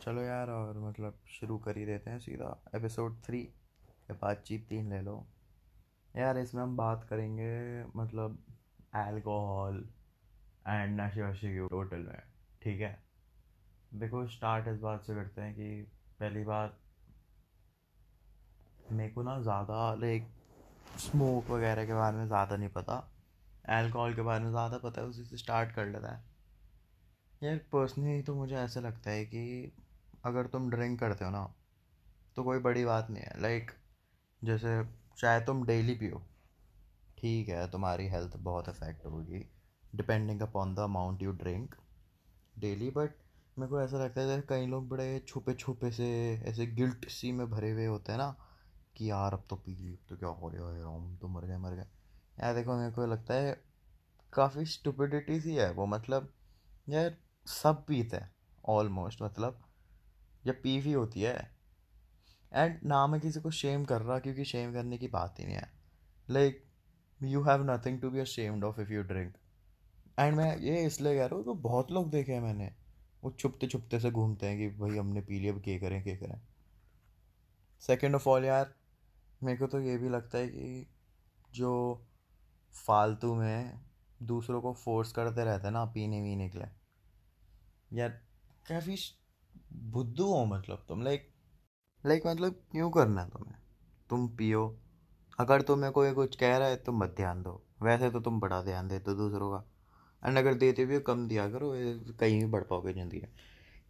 चलो यार, और मतलब शुरू कर ही देते हैं सीधा। एपिसोड थ्री बातचीत तीन ले लो। यार, इसमें हम बात करेंगे मतलब अल्कोहल एंड नशे वशे की टोटल में, ठीक है? देखो स्टार्ट इस बात से करते हैं कि पहली बात, मेरे को ना ज़्यादा लाइक स्मोक वगैरह के बारे में ज़्यादा नहीं पता। अल्कोहल के बारे में ज़्यादा पता है, उसी से स्टार्ट कर लेता है। यार पर्सनली तो मुझे ऐसा लगता है कि अगर तुम ड्रिंक करते हो ना तो कोई बड़ी बात नहीं है। लाइक जैसे चाहे तुम डेली पियो, ठीक है, तुम्हारी हेल्थ बहुत अफेक्ट होगी depending upon the amount you drink daily but मेरे को ऐसा लगता है कई लोग बड़े छुपे छुपे से, ऐसे गिल्ट सी में भरे हुए होते हैं ना, कि यार, अब तो पी ली तो क्या हो रहा है हम तो मर गए मर गए। यार, देखो, मेरे को लगता है काफ़ी स्टुपिडिटी सी है वो मतलब यार, सब पीते हैं ऑलमोस्ट मतलब जब पी भी होती है। एंड ना मैं किसी को शेम कर रहा क्योंकि शेम करने की बात ही नहीं है। Like you have nothing to be ashamed of if you drink and मैं ये इसलिए कह रहा हूँ कि बहुत लोग देखे हैं मैंने। वो छुपते छुपते से घूमते हैं कि भाई हमने पी लिया, अब क्या करें क्या करें। सेकेंड ऑफ़ ऑल यार, मेरे को तो ये भी लगता है कि जो फालतू में दूसरों को फोर्स करते रहते हैं ना पीने वीने के लिए। यार, काफ़ी बुद्धू हो मतलब तुम लाइक लाइक मतलब क्यों करना है तुम्हें? तुम पियो। अगर तुम्हें कोई कुछ कह रहा है तो मत ध्यान दो। वैसे तो तुम बड़ा ध्यान देते हो दूसरों का। एंड अगर देते भी हो, कम दिया करो कहीं भी बढ़ पाओगे ज़िंदगी में।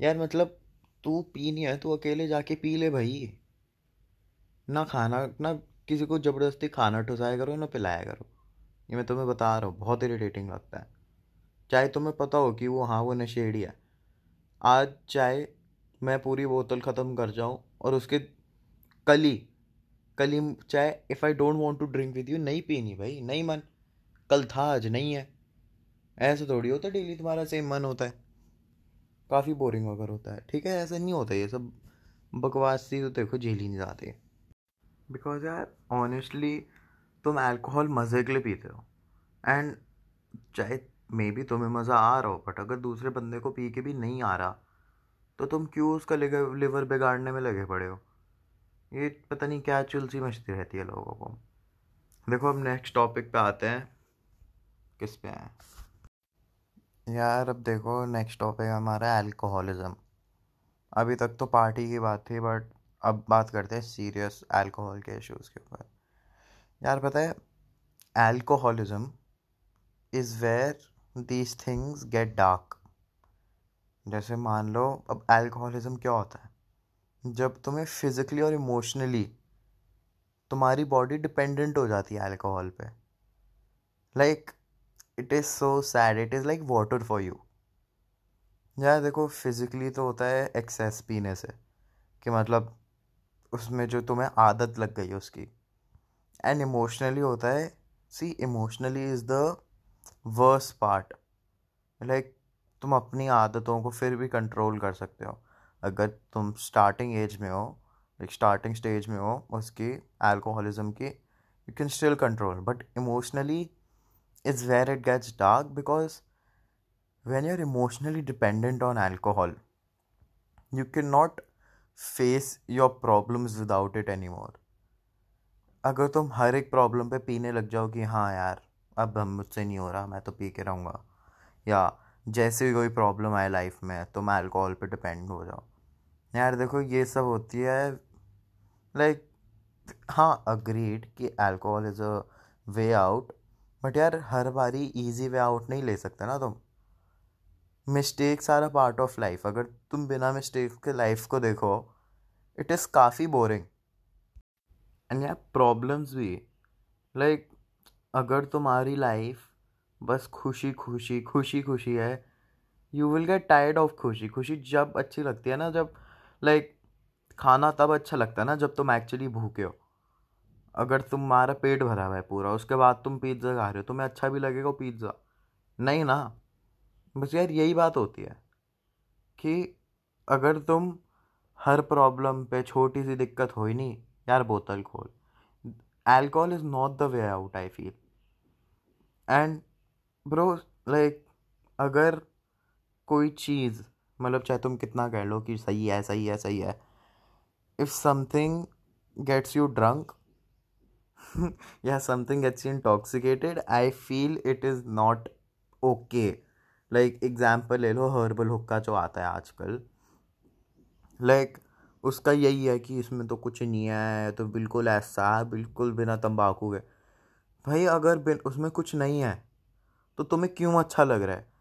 यार मतलब तू पी नहीं है, तू अकेले जाके पी ले भाई। ना खाना, ना किसी को ज़बरदस्ती खाना ठुसाया करो, ना पिलाया करो। ये मैं तुम्हें बता रहा हूँ, बहुत इरीटेटिंग लगता है। चाहे तुम्हें पता हो कि वो हाँ वो नशेड़ी है। आज चाहे मैं पूरी बोतल ख़त्म कर जाऊँ और उसके कल कल चाहे if I don't want to drink with you नहीं पीनी भाई, नहीं मन। कल था, आज नहीं है। ऐसे थोड़ी होता डेली तुम्हारा सेम मन होता है। काफ़ी बोरिंग वगैरह होता है। ठीक है, ऐसे नहीं होता ये सब। बकवास सी तो देखो झेल ही नहीं जाती। बिकॉज़ यार ऑनेस्टली तुम अल्कोहल मज़े के लिए पीते हो। एंड चाहे मे बी तुम्हें मज़ा आ रहा हो बट अगर दूसरे बंदे को पी के भी नहीं आ रहा तो तुम क्यों उसका लिवर बिगाड़ने में लगे पड़े हो? ये पता नहीं क्या चुलसी मचती रहती है लोगों को। देखो, अब नेक्स्ट टॉपिक पे आते हैं। किस पे हैं? यार, अब देखो नेक्स्ट टॉपिक हमारा अल्कोहलिज्म अभी तक तो पार्टी की बात थी बट अब बात करते हैं सीरियस अल्कोहल के इश्यूज़ के ऊपर। यार, पता है alcoholism is where these things get dark जैसे मान लो, अब अल्कोहलिज्म क्या होता है? जब तुम्हें फिज़िकली और इमोशनली तुम्हारी बॉडी डिपेंडेंट हो जाती है अल्कोहल पे like it is so sad it is like water for you यार देखो फिज़िकली तो होता है एक्सेस पीने से, कि मतलब उसमें जो तुम्हें आदत लग गई उसकी। एंड इमोशनली होता है see emotionally is the worse part like तुम अपनी आदतों को फिर भी कंट्रोल कर सकते हो। अगर तुम स्टार्टिंग एज में हो लाइक स्टार्टिंग स्टेज में हो, उसकी अल्कोहलिज्म की you can still control but emotionally is where it gets dark because when you're emotionally dependent on alcohol, you cannot face your problems without it anymore. अगर तुम हर एक problem पे पीने लग जाओ कि हाँ यार, अब हम मुझसे नहीं हो रहा, मैं तो पी के रहूँगा, या जैसे भी कोई प्रॉब्लम आए लाइफ में तो मैं अल्कोहल पे डिपेंड हो जाऊँ यार देखो ये सब होती है लाइक हाँ अग्रीड कि alcohol is a way out but यार हर बारी इजी वे आउट नहीं ले सकते ना तुम। Mistakes are a part of life अगर तुम बिना मिस्टेक्स के लाइफ को देखो इट इज़ काफ़ी बोरिंग एंड यार प्रॉब्लम्स भी लाइक like, अगर तुम्हारी लाइफ बस खुशी खुशी खुशी खुशी है। You will get tired of खुशी। खुशी जब अच्छी लगती है ना, जब लाइक खाना तब अच्छा लगता है ना, जब तुम एक्चुअली भूखे हो। अगर तुम्हारा पेट भरा हुआ है पूरा, उसके बाद तुम पिज़्ज़ा खा रहे हो, तुम्हें अच्छा भी लगेगा पिज़्ज़ा नहीं ना? बस यार यही बात होती है कि अगर तुम हर प्रॉब्लम पे छोटी सी दिक्कत हो ही नहीं, यार बोतल खोल। Alcohol is not the way out I feel and bro like अगर कोई चीज़ मतलब चाहे तुम कितना कह लो कि सही है सही है सही है if something gets you drunk या something gets you intoxicated I feel it is not okay like example ले लो हर्बल हुक्का जो आता है आजकल। लाइक like, उसका यही है कि इसमें तो कुछ नहीं है तो बिल्कुल ऐसा बिल्कुल बिना तंबाकू के। भाई अगर बिन उसमें कुछ नहीं है तो तुम्हें क्यों अच्छा लग रहा है?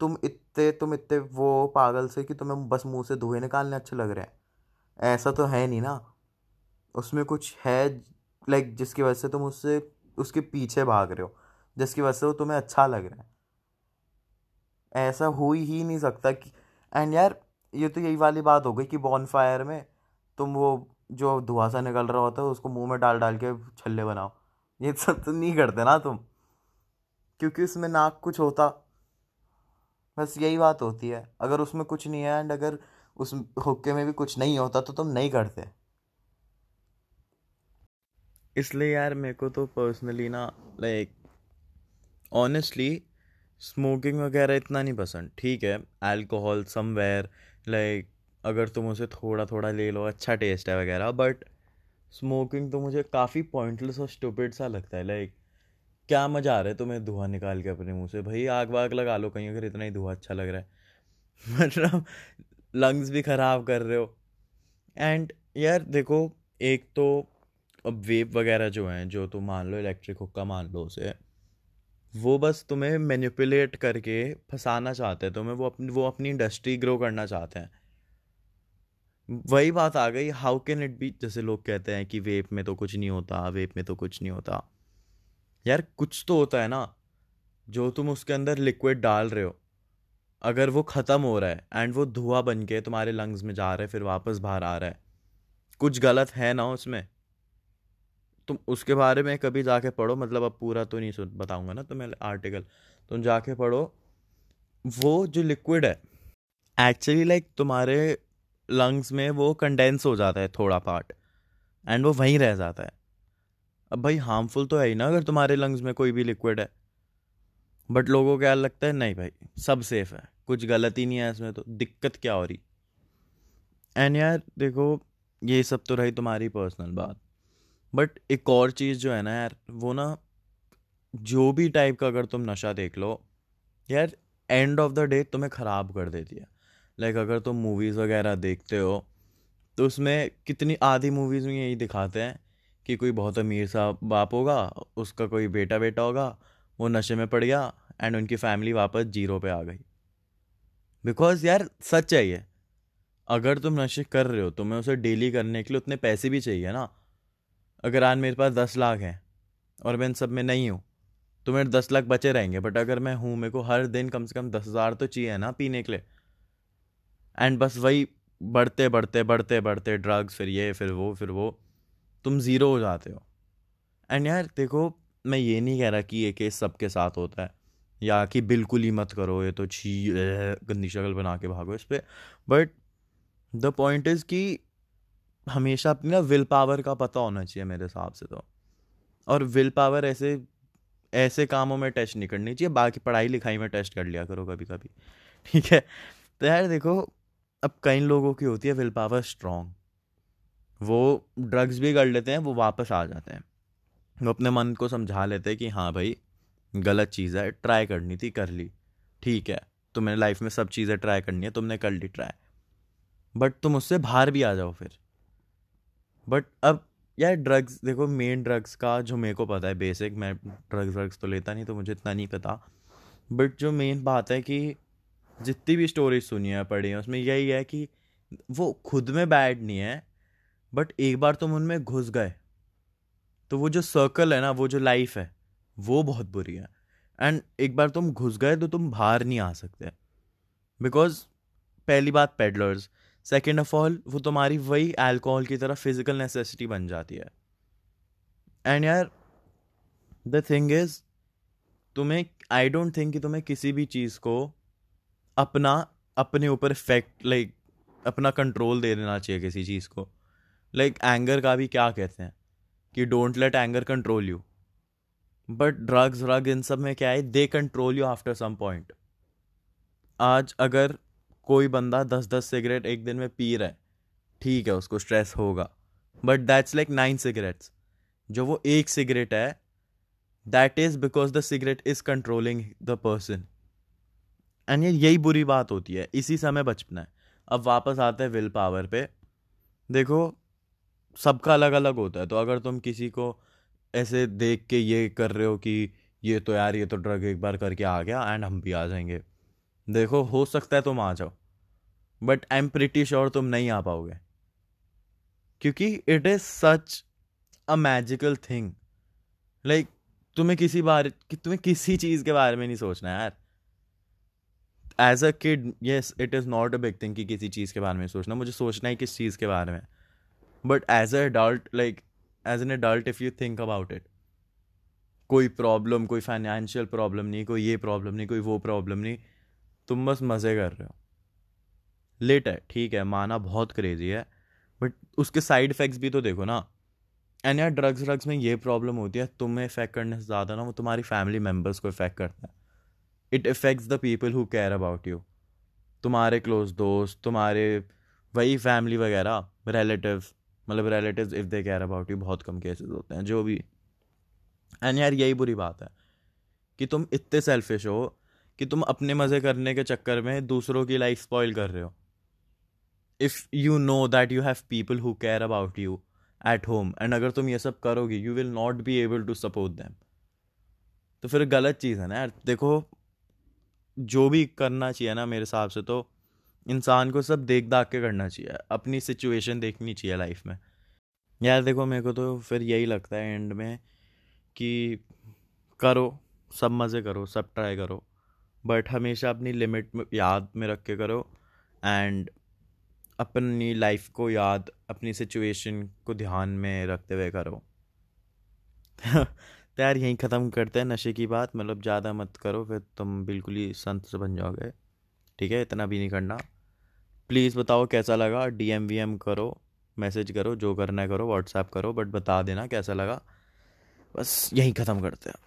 तुम इतने तुम इतने वो पागल से कि तुम्हें बस मुँह से धुएँ निकालने अच्छे लग रहे हैं। ऐसा तो है नहीं ना। उसमें कुछ है लाइक जिसकी वजह से तुम उससे, उसके पीछे भाग रहे हो, जिसकी वजह से वो तुम्हें अच्छा लग रहा है। ऐसा हो ही नहीं सकता कि एंड यार, ये तो यही वाली बात हो गई कि बॉन फायर में तुम वो, जो धुआँ सा निकल रहा होता है, उसको मुँह में डाल डाल के छल्ले बनाओ। ये सब तो नहीं करते ना तुम। क्योंकि उसमें नाक कुछ होता। बस यही बात होती है। अगर उसमें कुछ नहीं है एंड अगर उस हुक्के में भी कुछ नहीं होता तो तुम नहीं करते। इसलिए यार मेरे को तो पर्सनली ना लाइक ऑनेस्टली स्मोकिंग वगैरह इतना नहीं पसंद। ठीक है अल्कोहल समवेयर लाइक अगर तुम उसे थोड़ा थोड़ा ले लो अच्छा टेस्ट है वगैरह बट स्मोकिंग तो मुझे काफ़ी पॉइंटलेस और स्टूपिड सा लगता है। लाइक क्या मज़ा आ रहा है तुम्हें धुआँ निकाल के अपने मुँह से? भाई आग वाग लगा लो कहीं, अगर इतना ही धुआँ अच्छा लग रहा है। मतलब लंग्स भी ख़राब कर रहे हो। एंड यार, देखो, एक तो अब वेप वगैरह जो हैं, जो तुम मान लो इलेक्ट्रिक हुक्का मान लो उसे, वो बस तुम्हें मैनिपुलेट करके फंसाना चाहते हैं, तुम्हें वो अपनी वो अपनी इंडस्ट्री ग्रो करना चाहते हैं। वही बात आ गई हाउ कैन इट बी जैसे लोग कहते हैं कि वेप में तो कुछ नहीं होता वेप में तो कुछ नहीं होता। यार कुछ तो होता है ना जो तुम उसके अंदर लिक्विड डाल रहे हो। अगर वो ख़त्म हो रहा है एंड वो धुआँ बन के तुम्हारे लंग्स में जा रहा है फिर वापस बाहर आ रहा है। कुछ गलत है ना उसमें? तुम उसके बारे में कभी जाके पढ़ो मतलब अब पूरा तो नहीं बताऊँगा ना तुम्हें आर्टिकल तुम जाके पढ़ो वो जो लिक्विड है एक्चुअली लाइक like, तुम्हारे लंग्स में वो कंडेंस हो जाता है थोड़ा पार्ट एंड वो वहीं रह जाता है। अब भाई हार्मफुल तो है ही ना अगर तुम्हारे लंग्स में कोई भी लिक्विड है। बट लोगों को क्या लगता है? नहीं भाई, सब सेफ़ है। कुछ गलत ही नहीं है इसमें तो। दिक्कत क्या हो रही? एंड यार, देखो, ये सब तो रही तुम्हारी पर्सनल बात। बट एक और चीज़ जो है ना यार, वो ना, जो भी टाइप का अगर तुम नशा देख लो, यार एंड ऑफ़ द डे तुम्हें ख़राब कर देती है। लाइक like अगर तुम मूवीज़ वगैरह देखते हो तो उसमें कितनी आधी मूवीज़ में यही दिखाते हैं कि कोई बहुत अमीर सा बाप होगा, उसका कोई बेटा बेटा होगा, वो नशे में पड़ गया एंड उनकी फैमिली वापस ज़ीरो पे आ गई। बिकॉज़ यार सच ये। अगर तुम नशे कर रहे हो, तुम्हें उसे डेली करने के लिए उतने पैसे भी चाहिए ना। अगर आज मेरे पास दस लाख हैं और मैं इन सब में नहीं हूँ तो मेरे दस लाख बचे रहेंगे बट अगर मैं हूँ, मेरे को हर दिन कम से कम दस हज़ार तो चाहिए ना पीने के लिए। एंड बस वही बढ़ते बढ़ते बढ़ते बढ़ते ड्रग्स फिर ये, फिर वो फिर वो। तुम ज़ीरो हो जाते हो। एंड यार, देखो, मैं ये नहीं कह रहा कि ये केस सबके साथ होता है, या कि बिल्कुल ही मत करो, ये तो छी गंदी शक्ल बना के भागो इस पर बट द पॉइंट इज़ कि हमेशा अपनी ना विल पावर का पता होना चाहिए मेरे हिसाब से तो। और विल पावर ऐसे ऐसे कामों में टेस्ट नहीं करनी चाहिए, बाकी पढ़ाई लिखाई में टेस्ट कर लिया करो कभी कभी ठीक है? तो यार देखो, अब कई लोगों की होती है विल पावर स्ट्रॉन्ग वो ड्रग्स भी कर लेते हैं, वो वापस आ जाते हैं। वो अपने मन को समझा लेते हैं कि हाँ भाई, गलत चीज़ है ट्राई करनी थी, कर ली। ठीक है, तुम्हें लाइफ में सब चीज़ें ट्राई करनी है, तुमने कर ली ट्राई बट तुम उससे बाहर भी आ जाओ फिर। बट अब, यार ड्रग्स देखो मेन ड्रग्स का जो मेरे को पता है बेसिक मैं ड्रग्स व्रग्स तो लेता नहीं तो मुझे इतना नहीं पता। बट जो मेन बात है कि जितनी भी स्टोरीज सुनी है, पढ़ी है, उसमें यही है कि वो खुद में बैड नहीं है बट एक बार तुम उनमें घुस गए तो वो जो सर्कल है ना, वो जो लाइफ है, वो बहुत बुरी है। एंड एक बार तुम घुस गए तो तुम बाहर नहीं आ सकते। बिकॉज़ पहली बात पेडलर्स सेकेंड ऑफ़ ऑल वो तुम्हारी वही अल्कोहल की तरह फ़िज़िकल नेसेसिटी बन जाती है। एंड यार द थिंग इज़ तुम्हें आई डोंट थिंक कि तुम्हें किसी भी चीज़ को अपना, अपने ऊपर इफ़ेक्ट लाइक अपना कंट्रोल दे देना चाहिए किसी चीज़ को। लाइक एंगर का भी क्या कहते हैं? कि don't let anger control you but drugs drug इन सब में क्या है? They control you after some point आज अगर कोई बंदा दस दस सिगरेट एक दिन में पी रहा है, ठीक है, उसको स्ट्रेस होगा. But that's like nine cigarettes जो वो एक सिगरेट है that is because the cigarette is controlling the person and ये यही बुरी बात होती है. इसी समय बचपना है. अब वापस आते हैं विल पावर पे. देखो सबका अलग अलग होता है। तो अगर तुम किसी को ऐसे देख के ये कर रहे हो कि ये तो यार, ये तो ड्रग एक बार करके आ गया एंड हम भी आ जाएँगे। देखो, हो सकता है तुम आ जाओ but I am pretty sure तुम नहीं आ पाओगे। क्योंकि it is such a magical thing like तुम्हें किसी बारे कि तुम्हें किसी चीज़ के बारे में नहीं सोचना यार। As a kid yes it is not a big thing कि किसी चीज़ के बारे में सोचना। मुझे सोचना है किस चीज़ के बारे में। But as adult like as an adult if you think about it कोई प्रॉब्लम कोई फाइनेंशियल प्रॉब्लम नहीं, कोई ये प्रॉब्लम नहीं, कोई वो प्रॉब्लम नहीं, तुम बस मज़े कर रहे हो। लेट है, ठीक है, माना बहुत क्रेजी है बट उसके साइड इफ़ेक्ट्स भी तो देखो ना। एंड यार ड्रग्स ड्रग्स में ये प्रॉब्लम होती है, तुम्हें इफ़ेक्ट करने से ज़्यादा ना वो तुम्हारी फैमिली मेंबर्स को इफ़ेक्ट करता है। It affects the people who care about you तुम्हारे क्लोज दोस्त, तुम्हारे वही फैमिली वगैरह रिलेटिव मतलब relative if they care about you बहुत कम केसेस होते हैं, जो भी। एंड यार, यही बुरी बात है कि तुम इतने सेल्फिश हो कि तुम अपने मज़े करने के चक्कर में दूसरों की लाइफ स्पॉइल कर रहे हो। If you know that you have people who care about you at home and अगर तुम ये सब करोगे you will not be able to support them तो फिर गलत चीज़ है ना यार। देखो, जो भी करना चाहिए ना मेरे हिसाब से तो इंसान को सब देख दाख के करना चाहिए, अपनी सिचुएशन देखनी चाहिए लाइफ में। यार देखो, मेरे को तो फिर यही लगता है एंड में कि करो, सब मज़े करो, सब ट्राई करो बट हमेशा अपनी लिमिट में, याद में रख के करो एंड अपनी लाइफ को याद, अपनी सिचुएशन को ध्यान में रखते हुए करो। तो यार यहीं ख़त्म करते हैं नशे की बात मतलब ज़्यादा मत करो, फिर तुम बिल्कुल ही संत से बन जाओगे। ठीक है, इतना भी नहीं करना। प्लीज़ बताओ कैसा लगा? डी एम वी एम करो मैसेज करो, जो करना है करो व्हाट्सएप करो बट बता देना कैसा लगा। बस यहीं ख़त्म करते हैं।